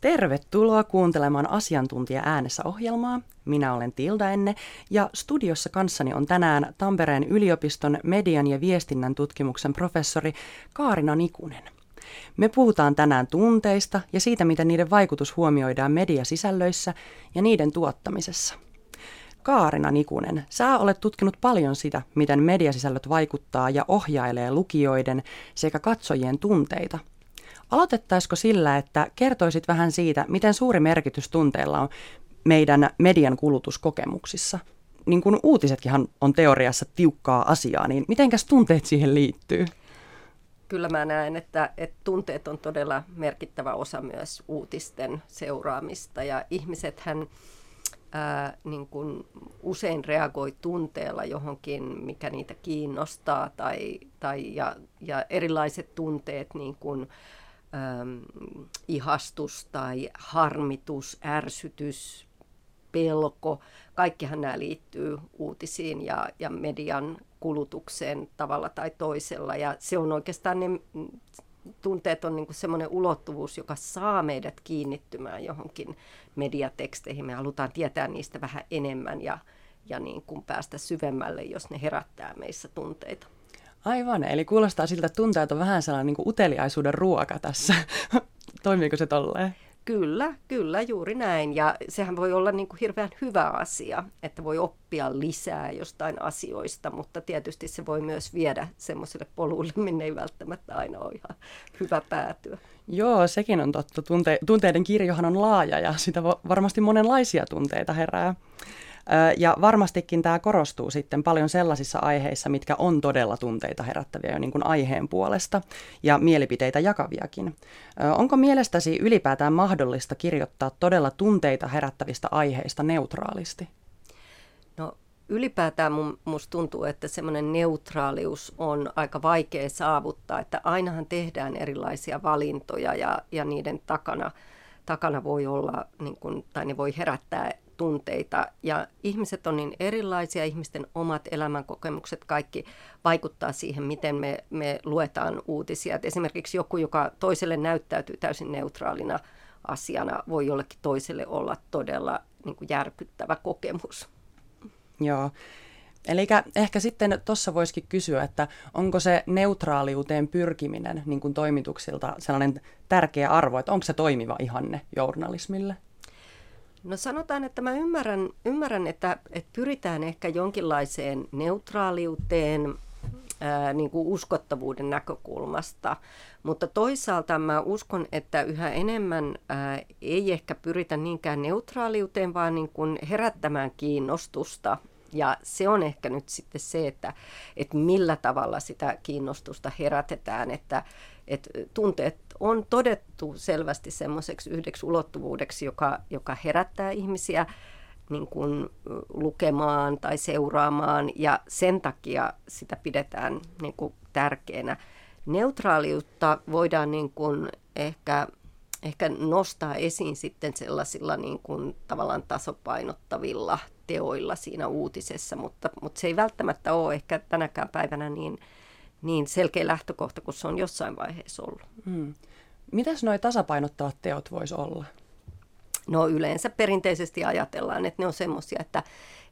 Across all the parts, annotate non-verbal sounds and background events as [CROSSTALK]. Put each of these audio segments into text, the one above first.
Tervetuloa kuuntelemaan asiantuntija äänessä ohjelmaa. Minä olen Tilda Enne ja studiossa kanssani on tänään Tampereen yliopiston median ja viestinnän tutkimuksen professori Kaarina Nikunen. Me puhutaan tänään tunteista ja siitä, miten niiden vaikutus huomioidaan mediasisällöissä ja niiden tuottamisessa. Kaarina Nikunen, sä olet tutkinut paljon sitä, miten mediasisällöt vaikuttaa ja ohjailee lukijoiden sekä katsojien tunteita – Aloitettaisiko sillä, että kertoisit vähän siitä, miten suuri merkitys tunteella on meidän median kulutuskokemuksissa? Niin kuin uutisetkin on teoriassa tiukkaa asiaa, niin mitenkäs tunteet siihen liittyy? Kyllä mä näen, että, että tunteet on todella merkittävä osa myös uutisten seuraamista ja ihmisethän ää, niin kuin usein reagoi tunteella johonkin, mikä niitä kiinnostaa tai, tai ja, ja erilaiset tunteet niin kuin, ähm, ihastus tai harmitus, ärsytys, pelko, kaikkihan nämä liittyy uutisiin ja, ja median kulutukseen tavalla tai toisella. Ja se on oikeastaan ne tunteet on niin semmoinen ulottuvuus, joka saa meidät kiinnittymään johonkin mediateksteihin. Me halutaan tietää niistä vähän enemmän ja, ja niin kuin päästä syvemmälle, jos ne herättää meissä tunteita. Aivan, eli kuulostaa siltä, että tunteet on vähän sellainen niin uteliaisuuden ruoka tässä. [LAUGHS] Toimiiko se tolleen? Kyllä, kyllä, juuri näin. Ja sehän voi olla niin kuin hirveän hyvä asia, että voi oppia lisää jostain asioista, mutta tietysti se voi myös viedä semmoiselle polulle, minne ei välttämättä aina ole ihan hyvä päätyä. Joo, sekin on totta. Tunte- tunteiden kirjohan on laaja ja sitä varmasti monenlaisia tunteita herää. Ja varmastikin tämä korostuu sitten paljon sellaisissa aiheissa, mitkä on todella tunteita herättäviä jo niin kuin aiheen puolesta ja mielipiteitä jakaviakin. Onko mielestäsi ylipäätään mahdollista kirjoittaa todella tunteita herättävistä aiheista neutraalisti? No ylipäätään mun, musta tuntuu, että semmoinen neutraalius on aika vaikea saavuttaa, että ainahan tehdään erilaisia valintoja ja, ja niiden takana, takana voi olla, niin kun, tai ne voi herättää tunteita. Ja ihmiset on niin erilaisia, ihmisten omat elämänkokemukset, kaikki vaikuttaa siihen, miten me, me luetaan uutisia. Et esimerkiksi joku, joka toiselle näyttäytyy täysin neutraalina asiana, voi jollekin toiselle olla todella niin kuin järkyttävä kokemus. Joo. Eli ehkä sitten tuossa voisikin kysyä, että onko se neutraaliuteen pyrkiminen niin kuin toimituksilta sellainen tärkeä arvo, että onko se toimiva ihanne journalismille? No sanotaan, että mä ymmärrän, ymmärrän että, että pyritään ehkä jonkinlaiseen neutraaliuteen ää, niin kuin uskottavuuden näkökulmasta, mutta toisaalta mä uskon, että yhä enemmän ää, ei ehkä pyritä niinkään neutraaliuteen, vaan niin kuin herättämään kiinnostusta ja se on ehkä nyt sitten se, että, että millä tavalla sitä kiinnostusta herätetään, että, että tunteet on todettu selvästi semmoiseksi yhdeksi ulottuvuudeksi, joka, joka herättää ihmisiä niin kuin lukemaan tai seuraamaan ja sen takia sitä pidetään niin kuin tärkeänä. Neutraaliutta voidaan niin kuin ehkä, ehkä nostaa esiin sitten sellaisilla niin kuin tavallaan tasapainottavilla teoilla siinä uutisessa, mutta, mutta se ei välttämättä ole ehkä tänäkään päivänä niin, niin selkeä lähtökohta kuin se on jossain vaiheessa ollut. Hmm. Mitäs nuo tasapainottavat teot voisi olla? No yleensä perinteisesti ajatellaan, että ne on semmoisia, että,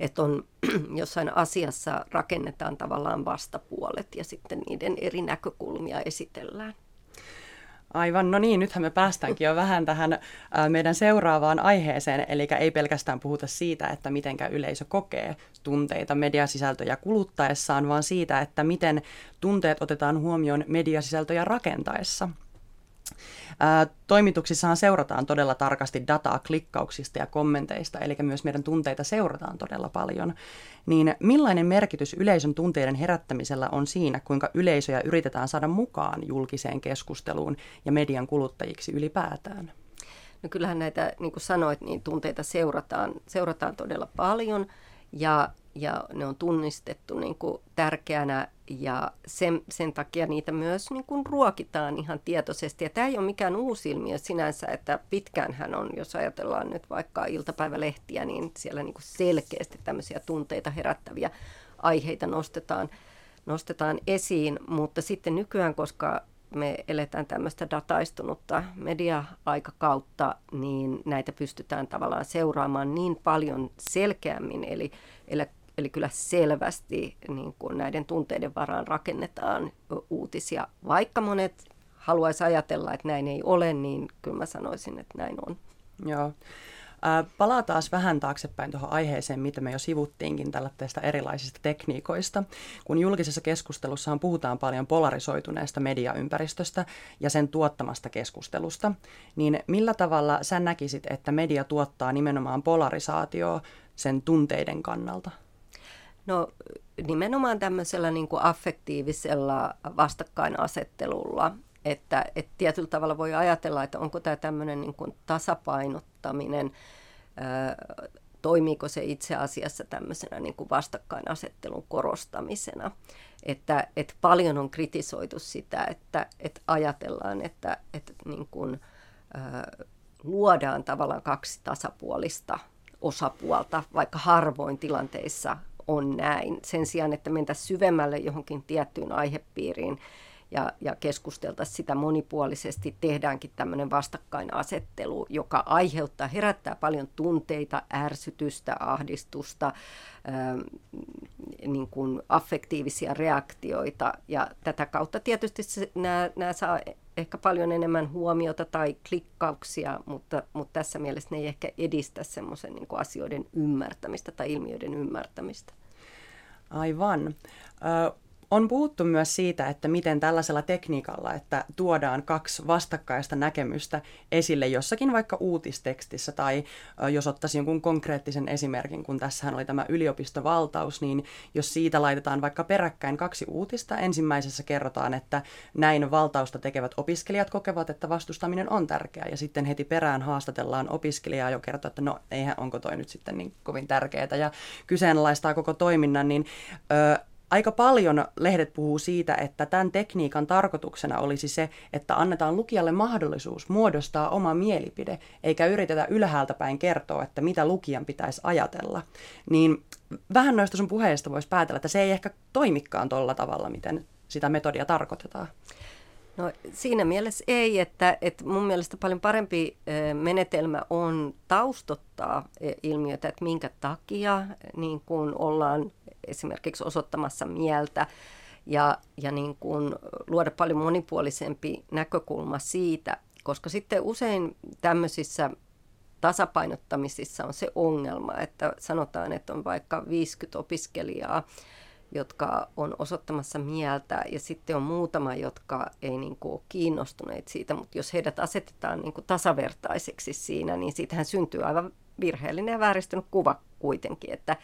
että on [CLEARS THROAT] jossain asiassa rakennetaan tavallaan vastapuolet ja sitten niiden eri näkökulmia esitellään. Aivan, no niin, nythän me päästäänkin jo vähän tähän meidän seuraavaan aiheeseen, eli ei pelkästään puhuta siitä, että miten yleisö kokee tunteita mediasisältöjä kuluttaessaan, vaan siitä, että miten tunteet otetaan huomioon mediasisältöjä rakentaessa – Toimituksissahan seurataan todella tarkasti dataa klikkauksista ja kommenteista, eli myös meidän tunteita seurataan todella paljon. Niin millainen merkitys yleisön tunteiden herättämisellä on siinä, kuinka yleisöjä yritetään saada mukaan julkiseen keskusteluun ja median kuluttajiksi ylipäätään? No kyllähän näitä, niin kuin sanoit, niin tunteita seurataan, seurataan todella paljon ja ja ne on tunnistettu niin kuin tärkeänä ja sen, sen takia niitä myös niin kuin ruokitaan ihan tietoisesti. Ja tämä ei ole mikään uusi ilmiö sinänsä, että pitkään on, jos ajatellaan nyt vaikka iltapäivälehtiä, niin siellä niin kuin selkeästi tämmöisiä tunteita herättäviä aiheita nostetaan, nostetaan esiin, mutta sitten nykyään, koska me eletään tämmöistä dataistunutta media-aikakautta, niin näitä pystytään tavallaan seuraamaan niin paljon selkeämmin, eli, eli, eli kyllä selvästi niin kuin näiden tunteiden varaan rakennetaan uutisia, vaikka monet haluaisi ajatella, että näin ei ole, niin kyllä mä sanoisin, että näin on. Joo. Palataan vähän taaksepäin tuohon aiheeseen, mitä me jo sivuttiinkin tällaisista erilaisista tekniikoista. Kun julkisessa keskustelussa puhutaan paljon polarisoituneesta mediaympäristöstä ja sen tuottamasta keskustelusta, niin millä tavalla sä näkisit, että media tuottaa nimenomaan polarisaatioa sen tunteiden kannalta? No nimenomaan tämmöisellä niin kuin affektiivisella vastakkainasettelulla että, että tietyllä tavalla voi ajatella, että onko tämä tämmöinen niin kuin tasapainottaminen, ää, toimiiko se itse asiassa tämmöisenä niin kuin vastakkainasettelun korostamisena. Että, että paljon on kritisoitu sitä, että, että ajatellaan, että, että niin kuin, ää, luodaan tavallaan kaksi tasapuolista osapuolta, vaikka harvoin tilanteissa on näin. Sen sijaan, että mentäisiin syvemmälle johonkin tiettyyn aihepiiriin, ja, ja keskusteltaisiin sitä monipuolisesti, tehdäänkin tämmöinen vastakkainasettelu, joka aiheuttaa, herättää paljon tunteita, ärsytystä, ahdistusta, ähm, niin kuin affektiivisia reaktioita ja tätä kautta tietysti se, nämä, nämä saa ehkä paljon enemmän huomiota tai klikkauksia, mutta, mutta tässä mielessä ne ei ehkä edistä semmoisen niin asioiden ymmärtämistä tai ilmiöiden ymmärtämistä. Aivan. On puhuttu myös siitä, että miten tällaisella tekniikalla, että tuodaan kaksi vastakkaista näkemystä esille jossakin vaikka uutistekstissä tai jos ottaisin jonkun konkreettisen esimerkin, kun tässähän oli tämä yliopistovaltaus, niin jos siitä laitetaan vaikka peräkkäin kaksi uutista, ensimmäisessä kerrotaan, että näin valtausta tekevät opiskelijat kokevat, että vastustaminen on tärkeää. Ja sitten heti perään haastatellaan opiskelijaa jo kertoa, että no eihän onko toi nyt sitten niin kovin tärkeää ja kyseenalaistaa koko toiminnan, niin aika paljon lehdet puhuu siitä, että tämän tekniikan tarkoituksena olisi se, että annetaan lukijalle mahdollisuus muodostaa oma mielipide, eikä yritetä ylhäältä päin kertoa, että mitä lukijan pitäisi ajatella. Niin vähän noista sun puheista voisi päätellä, että se ei ehkä toimikaan tuolla tavalla, miten sitä metodia tarkoitetaan. No siinä mielessä ei, että, että mun mielestä paljon parempi menetelmä on taustottaa ilmiötä, että minkä takia niin kun ollaan esimerkiksi osoittamassa mieltä ja, ja niin kun luoda paljon monipuolisempi näkökulma siitä, koska sitten usein tämmöisissä tasapainottamisissa on se ongelma, että sanotaan, että on vaikka 50 opiskelijaa, jotka on osoittamassa mieltä ja sitten on muutama, jotka ei niin kuin ole kiinnostuneet siitä, mutta jos heidät asetetaan niin kuin tasavertaiseksi siinä, niin siitähän syntyy aivan virheellinen ja vääristynyt kuva kuitenkin, että,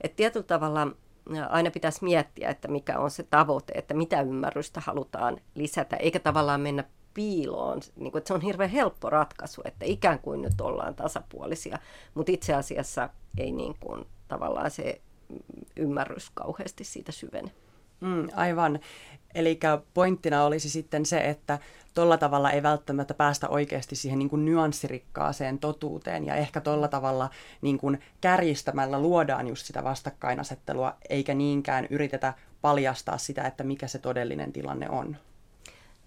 että tietyllä tavalla aina pitäisi miettiä, että mikä on se tavoite, että mitä ymmärrystä halutaan lisätä, eikä tavallaan mennä piiloon. Niin kuin, että se on hirveän helppo ratkaisu, että ikään kuin nyt ollaan tasapuolisia, mutta itse asiassa ei niin kuin, tavallaan se ymmärrys kauheasti siitä syvene. Mm, aivan. Eli pointtina olisi sitten se, että tuolla tavalla ei välttämättä päästä oikeasti siihen niin kuin nyanssirikkaaseen totuuteen ja ehkä tuolla tavalla niin kuin kärjistämällä luodaan just sitä vastakkainasettelua eikä niinkään yritetä paljastaa sitä, että mikä se todellinen tilanne on.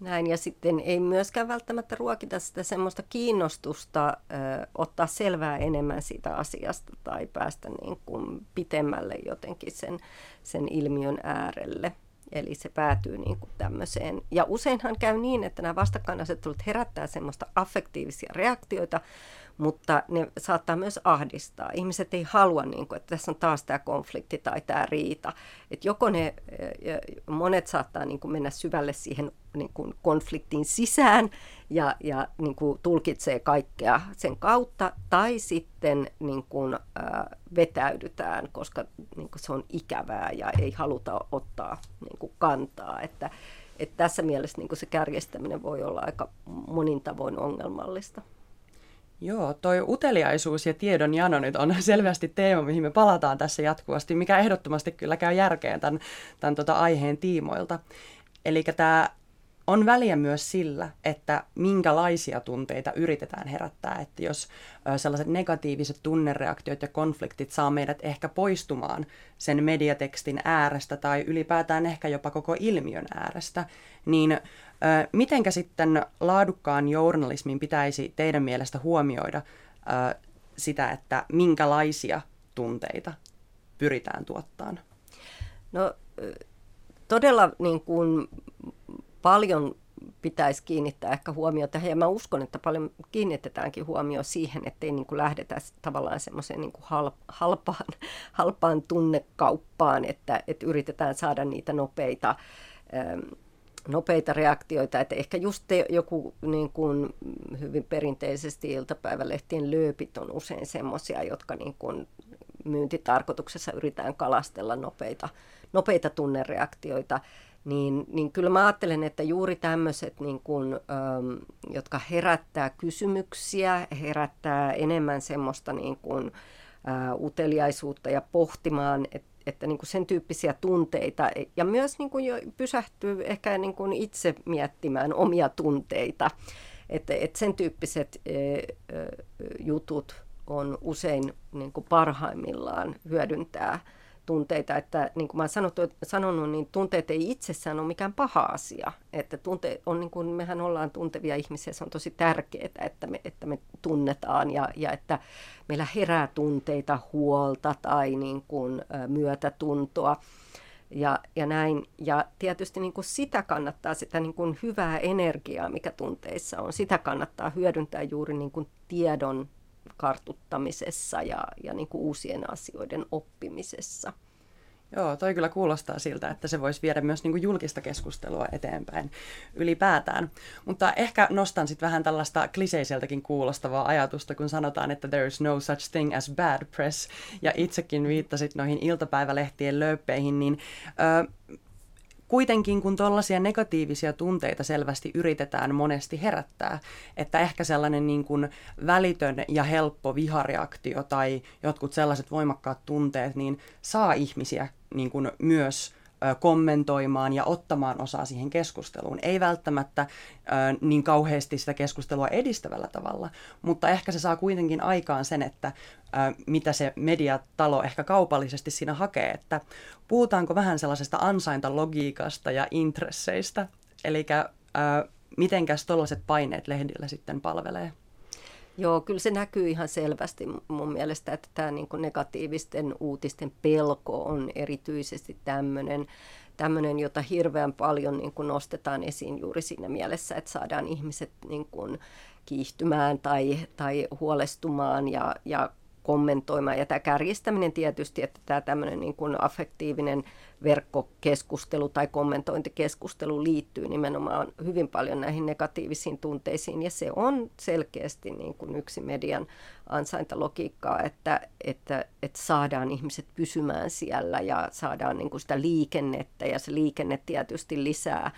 Näin, ja sitten ei myöskään välttämättä ruokita sitä semmoista kiinnostusta ö, ottaa selvää enemmän siitä asiasta tai päästä niin kuin pitemmälle jotenkin sen, sen ilmiön äärelle. Eli se päätyy niin kuin tämmöiseen. Ja useinhan käy niin, että nämä vastakkainasettelut herättää semmoista affektiivisia reaktioita, mutta ne saattaa myös ahdistaa. Ihmiset ei halua, niin kuin, että tässä on taas tämä konflikti tai tämä riita. Että joko ne, monet saattaa niin kuin mennä syvälle siihen niin kuin konfliktin sisään ja, ja niin kuin tulkitsee kaikkea sen kautta, tai sitten niin kuin, äh, vetäydytään, koska niin kuin se on ikävää ja ei haluta ottaa niin kuin kantaa. Että, että tässä mielessä niin kuin se kärjestäminen voi olla aika monin tavoin ongelmallista. Joo, toi uteliaisuus ja tiedon jano nyt on [LAUGHS] selvästi teema, mihin me palataan tässä jatkuvasti, mikä ehdottomasti kyllä käy järkeen tämän, tämän tota aiheen tiimoilta. Eli tämä on väliä myös sillä, että minkälaisia tunteita yritetään herättää. Että jos sellaiset negatiiviset tunnereaktiot ja konfliktit saa meidät ehkä poistumaan sen mediatekstin äärestä tai ylipäätään ehkä jopa koko ilmiön äärestä, niin Mitenkä sitten laadukkaan journalismin pitäisi teidän mielestä huomioida sitä, että minkälaisia tunteita pyritään tuottamaan? No todella niin kuin paljon pitäisi kiinnittää ehkä huomiota, ja mä uskon, että paljon kiinnitetäänkin huomio siihen, ettei niin kuin lähdetä tavallaan semmoiseen niin kuin halpaan, halpaan tunnekauppaan, että, että yritetään saada niitä nopeita, nopeita reaktioita, että ehkä just te, joku niin kuin hyvin perinteisesti iltapäivälehtien lööpit on usein semmoisia, jotka niin kuin myyntitarkoituksessa yritetään kalastella nopeita, nopeita tunnereaktioita. Niin, niin kyllä mä ajattelen, että juuri tämmöiset, niin kun, ähm, jotka herättää kysymyksiä, herättää enemmän semmoista niin kun, äh, uteliaisuutta ja pohtimaan, että että niin kuin sen tyyppisiä tunteita ja myös niin kuin jo pysähtyy ehkä niin kuin itse miettimään omia tunteita. Että, että sen tyyppiset e, e, jutut on usein niin kuin parhaimmillaan hyödyntää tunteita, että niin kuin mä olen sanonut, niin tunteet ei itsessään ole mikään paha asia. Että tunte on niin kuin, mehän ollaan tuntevia ihmisiä, se on tosi tärkeää, että me, että me tunnetaan ja, ja että meillä herää tunteita, huolta tai niin kuin, myötätuntoa. Ja, ja näin. Ja tietysti niin kuin sitä kannattaa, sitä niin kuin hyvää energiaa, mikä tunteissa on, sitä kannattaa hyödyntää juuri niin kuin tiedon kartuttamisessa ja, ja niin kuin uusien asioiden oppimisessa. Joo, toi kyllä kuulostaa siltä, että se voisi viedä myös niin kuin julkista keskustelua eteenpäin ylipäätään. Mutta ehkä nostan sitten vähän tällaista kliseiseltäkin kuulostavaa ajatusta, kun sanotaan, että there is no such thing as bad press, ja itsekin viittasit noihin iltapäivälehtien lööppeihin, niin ö, kuitenkin kun tuollaisia negatiivisia tunteita selvästi yritetään monesti herättää, että ehkä sellainen niin kuin välitön ja helppo vihareaktio tai jotkut sellaiset voimakkaat tunteet, niin saa ihmisiä niin kuin myös kommentoimaan ja ottamaan osaa siihen keskusteluun. Ei välttämättä niin kauheasti sitä keskustelua edistävällä tavalla, mutta ehkä se saa kuitenkin aikaan sen, että mitä se mediatalo ehkä kaupallisesti siinä hakee, että puhutaanko vähän sellaisesta ansaintalogiikasta ja intresseistä, eli mitenkäs tuollaiset paineet lehdillä sitten palvelee? Joo, kyllä se näkyy ihan selvästi mun mielestä, että tämä niin negatiivisten uutisten pelko on erityisesti tämmöinen, tämmöinen jota hirveän paljon niin kuin nostetaan esiin juuri siinä mielessä, että saadaan ihmiset niin kuin kiihtymään tai, tai huolestumaan ja, ja kommentoimaan. Ja tämä kärjistäminen tietysti, että tämä tämmöinen niin kuin affektiivinen verkkokeskustelu tai kommentointikeskustelu liittyy nimenomaan hyvin paljon näihin negatiivisiin tunteisiin. Ja se on selkeästi niin kuin yksi median ansaintalogiikkaa, että, että, että saadaan ihmiset pysymään siellä ja saadaan niin kuin sitä liikennettä ja se liikenne tietysti lisää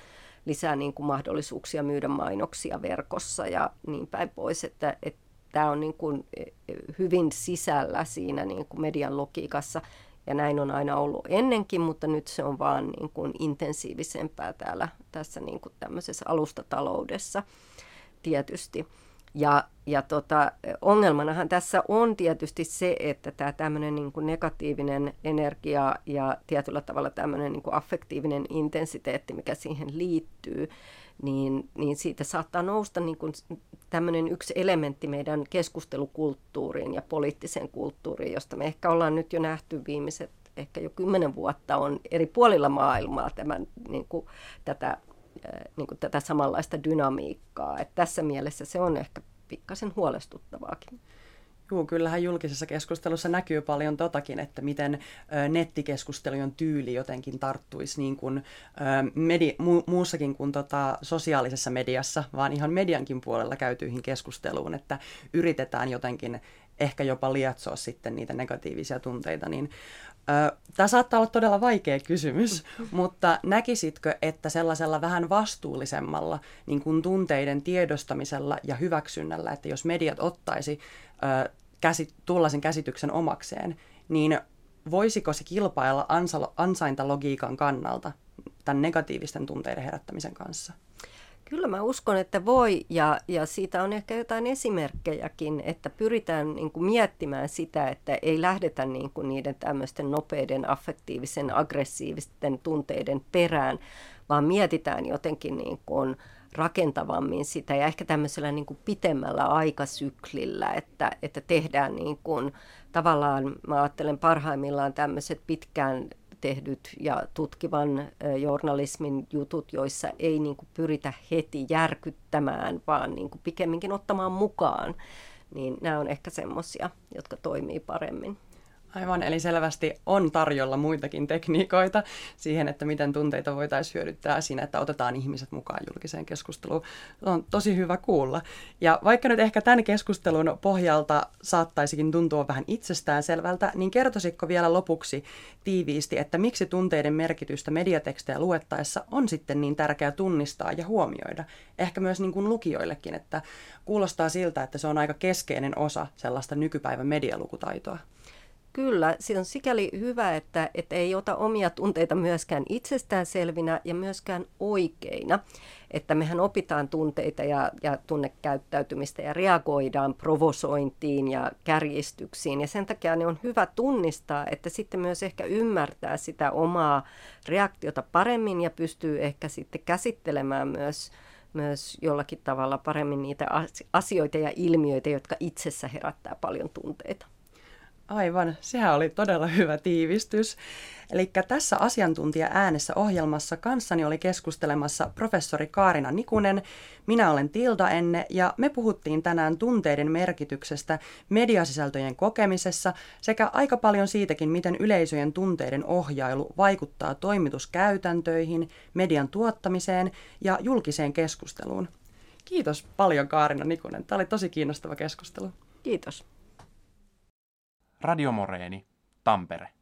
lisää niin kuin mahdollisuuksia myydä mainoksia verkossa ja niin päin pois, että, että tämä on niin kuin e, e, hyvin sisällä siinä niin kuin median logiikassa. Ja näin on aina ollut ennenkin, mutta nyt se on vaan niin kuin intensiivisempää täällä tässä niin kuin tämmöisessä alustataloudessa tietysti. Ja, ja tota, ongelmanahan tässä on tietysti se, että tämä tämmöinen niin kuin negatiivinen energia ja tietyllä tavalla tämmöinen niin kuin affektiivinen intensiteetti, mikä siihen liittyy, niin, niin siitä saattaa nousta niin kuin tämmöinen yksi elementti meidän keskustelukulttuuriin ja poliittiseen kulttuuriin, josta me ehkä ollaan nyt jo nähty viimeiset ehkä jo kymmenen vuotta on eri puolilla maailmaa tämän, niin kuin, tätä, niin kuin, tätä samanlaista dynamiikkaa. Et tässä mielessä se on ehkä pikkasen huolestuttavaakin. Joo, kyllähän julkisessa keskustelussa näkyy paljon totakin, että miten ö, nettikeskustelujen tyyli jotenkin tarttuisi niin kuin, ö, medi- mu- muussakin kuin tota, sosiaalisessa mediassa, vaan ihan mediankin puolella käytyihin keskusteluun, että yritetään jotenkin ehkä jopa lietsoa sitten niitä negatiivisia tunteita, niin Tämä saattaa olla todella vaikea kysymys, [LAUGHS] mutta näkisitkö, että sellaisella vähän vastuullisemmalla niin kuin tunteiden tiedostamisella ja hyväksynnällä, että jos mediat ottaisi käsi, tuollaisen käsityksen omakseen, niin voisiko se kilpailla ansaintalogiikan kannalta tämän negatiivisten tunteiden herättämisen kanssa? Kyllä mä uskon, että voi ja, ja siitä on ehkä jotain esimerkkejäkin, että pyritään niin kuin miettimään sitä, että ei lähdetä niin kuin niiden tämmöisten nopeiden, affektiivisen, aggressiivisten tunteiden perään, vaan mietitään jotenkin niin kuin, rakentavammin sitä ja ehkä tämmöisellä niin kuin pitemmällä aikasyklillä, että, että tehdään niin kuin, tavallaan, mä ajattelen parhaimmillaan tämmöiset pitkään tehdyt ja tutkivan journalismin jutut, joissa ei niin kuin pyritä heti järkyttämään, vaan niin kuin pikemminkin ottamaan mukaan, niin nämä on ehkä semmoisia, jotka toimii paremmin. Aivan, eli selvästi on tarjolla muitakin tekniikoita siihen, että miten tunteita voitaisiin hyödyttää siinä, että otetaan ihmiset mukaan julkiseen keskusteluun. On tosi hyvä kuulla. Ja vaikka nyt ehkä tämän keskustelun pohjalta saattaisikin tuntua vähän itsestään selvältä, niin kertoisitko vielä lopuksi tiiviisti, että miksi tunteiden merkitystä mediatekstejä luettaessa on sitten niin tärkeää tunnistaa ja huomioida? Ehkä myös niin kuin lukijoillekin, että kuulostaa siltä, että se on aika keskeinen osa sellaista nykypäivän medialukutaitoa. Kyllä, se on sikäli hyvä, että, että ei ota omia tunteita myöskään itsestäänselvinä ja myöskään oikeina. Että mehän opitaan tunteita ja, ja tunnekäyttäytymistä ja reagoidaan provosointiin ja kärjistyksiin. Ja sen takia ne on hyvä tunnistaa, että sitten myös ehkä ymmärtää sitä omaa reaktiota paremmin ja pystyy ehkä sitten käsittelemään myös myös jollakin tavalla paremmin niitä asioita ja ilmiöitä, jotka itsessä herättää paljon tunteita. Aivan, sehän oli todella hyvä tiivistys. Eli tässä asiantuntija äänessä ohjelmassa kanssani oli keskustelemassa professori Kaarina Nikunen, minä olen Tilda Enne ja me puhuttiin tänään tunteiden merkityksestä mediasisältöjen kokemisessa sekä aika paljon siitäkin, miten yleisöjen tunteiden ohjailu vaikuttaa toimituskäytäntöihin, median tuottamiseen ja julkiseen keskusteluun. Kiitos paljon Kaarina Nikunen. Tämä oli tosi kiinnostava keskustelu. Kiitos. Radio Moreeni, Tampere.